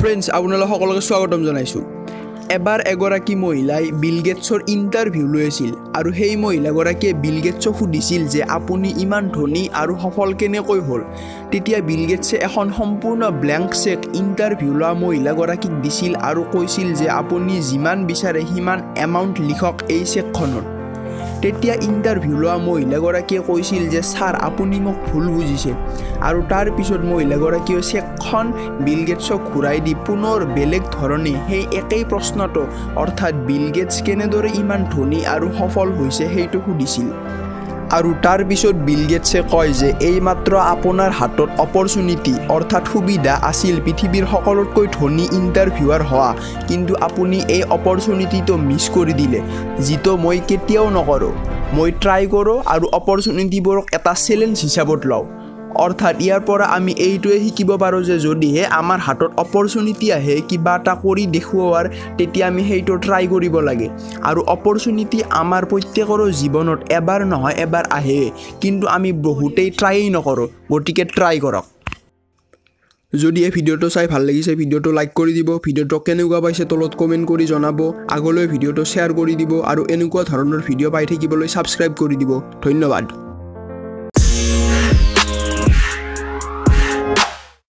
Friends আপোনালোক সকলোকে স্বাগতম জনাইছোঁ। এবাৰ এগৰাকী মহিলাই বিল গেটছৰ ইণ্টাৰভিউ লৈ আছিল আৰু সেই মহিলাগৰাকীয়ে বিল গেটছক সুধিছিল যে আপুনি ইমান ধনী আৰু সফল কেনেকৈ হ'ল? তেতিয়া বিল গেটছে এখন সম্পূৰ্ণ ব্লেংক চেক ইণ্টাৰভিউ লোৱা মহিলাগৰাকীক দিছিল আৰু কৈছিল যে আপুনি যিমান বিচাৰে সিমান এমাউণ্ট লিখক এই চেকখনত তেতিয়া ইণ্টাৰভিউ লোৱা মহিলাগৰাকীয়ে কৈছিল যে ছাৰ আপুনি মোক ভুল বুজিছে। আৰু তাৰ পিছত মহিলাগৰাকীয়ে চেকখন বিল গেটছক ঘূৰাই দি পুনৰ বেলেগ ধৰণে সেই একেই প্ৰশ্নটো অৰ্থাৎ বিল গেটছ কেনেদৰে ইমান ধনী আৰু সফল হৈছে সেইটো সুধিছিল। আৰু তাৰ পিছত বিল গেটছে কয় যে এইমাত্ৰ আপোনাৰ হাতত অপৰচুনিটি অৰ্থাৎ সুবিধা আছিল পৃথিৱীৰ সকলোতকৈ ধনী ইণ্টাৰভিউৱাৰ হোৱা। কিন্তু আপুনি এই অপৰচুনিটিটো মিছ কৰি দিলে যিটো মই কেতিয়াও নকৰোঁ। মই ট্ৰাই কৰোঁ আৰু অপৰচুনিটিবোৰক এটা চেলেঞ্জ হিচাপত লওঁ। অৰ্থাৎ ইয়াৰ পৰা আমি এইটোৱে শিকিব পাৰোঁ যে যদিহে আমাৰ হাতত অপৰচুনিটি আহে কিবা এটা কৰি দেখুওৱাৰ তেতিয়া আমি সেইটো ট্ৰাই কৰিব লাগে। আৰু অপৰচুনিটি আমাৰ প্ৰত্যেকৰো জীৱনত এবাৰ নহয় এবাৰ আহে। কিন্তু আমি বহুতেই ট্ৰায়েই নকৰোঁ গতিকে ট্ৰাই কৰক। যদি এই ভিডিঅ'টো চাই ভাল লাগিছে ভিডিঅ'টো লাইক কৰি দিব। ভিডিঅ'টো কেনেকুৱা পাইছে তলত কমেণ্ট কৰি জনাব। আগলৈ ভিডিঅ'টো শ্বেয়াৰ কৰি দিব। আৰু এনেকুৱা ধৰণৰ ভিডিঅ' পাই থাকিবলৈ ছাবস্ক্ৰাইব কৰি দিব। ধন্যবাদ।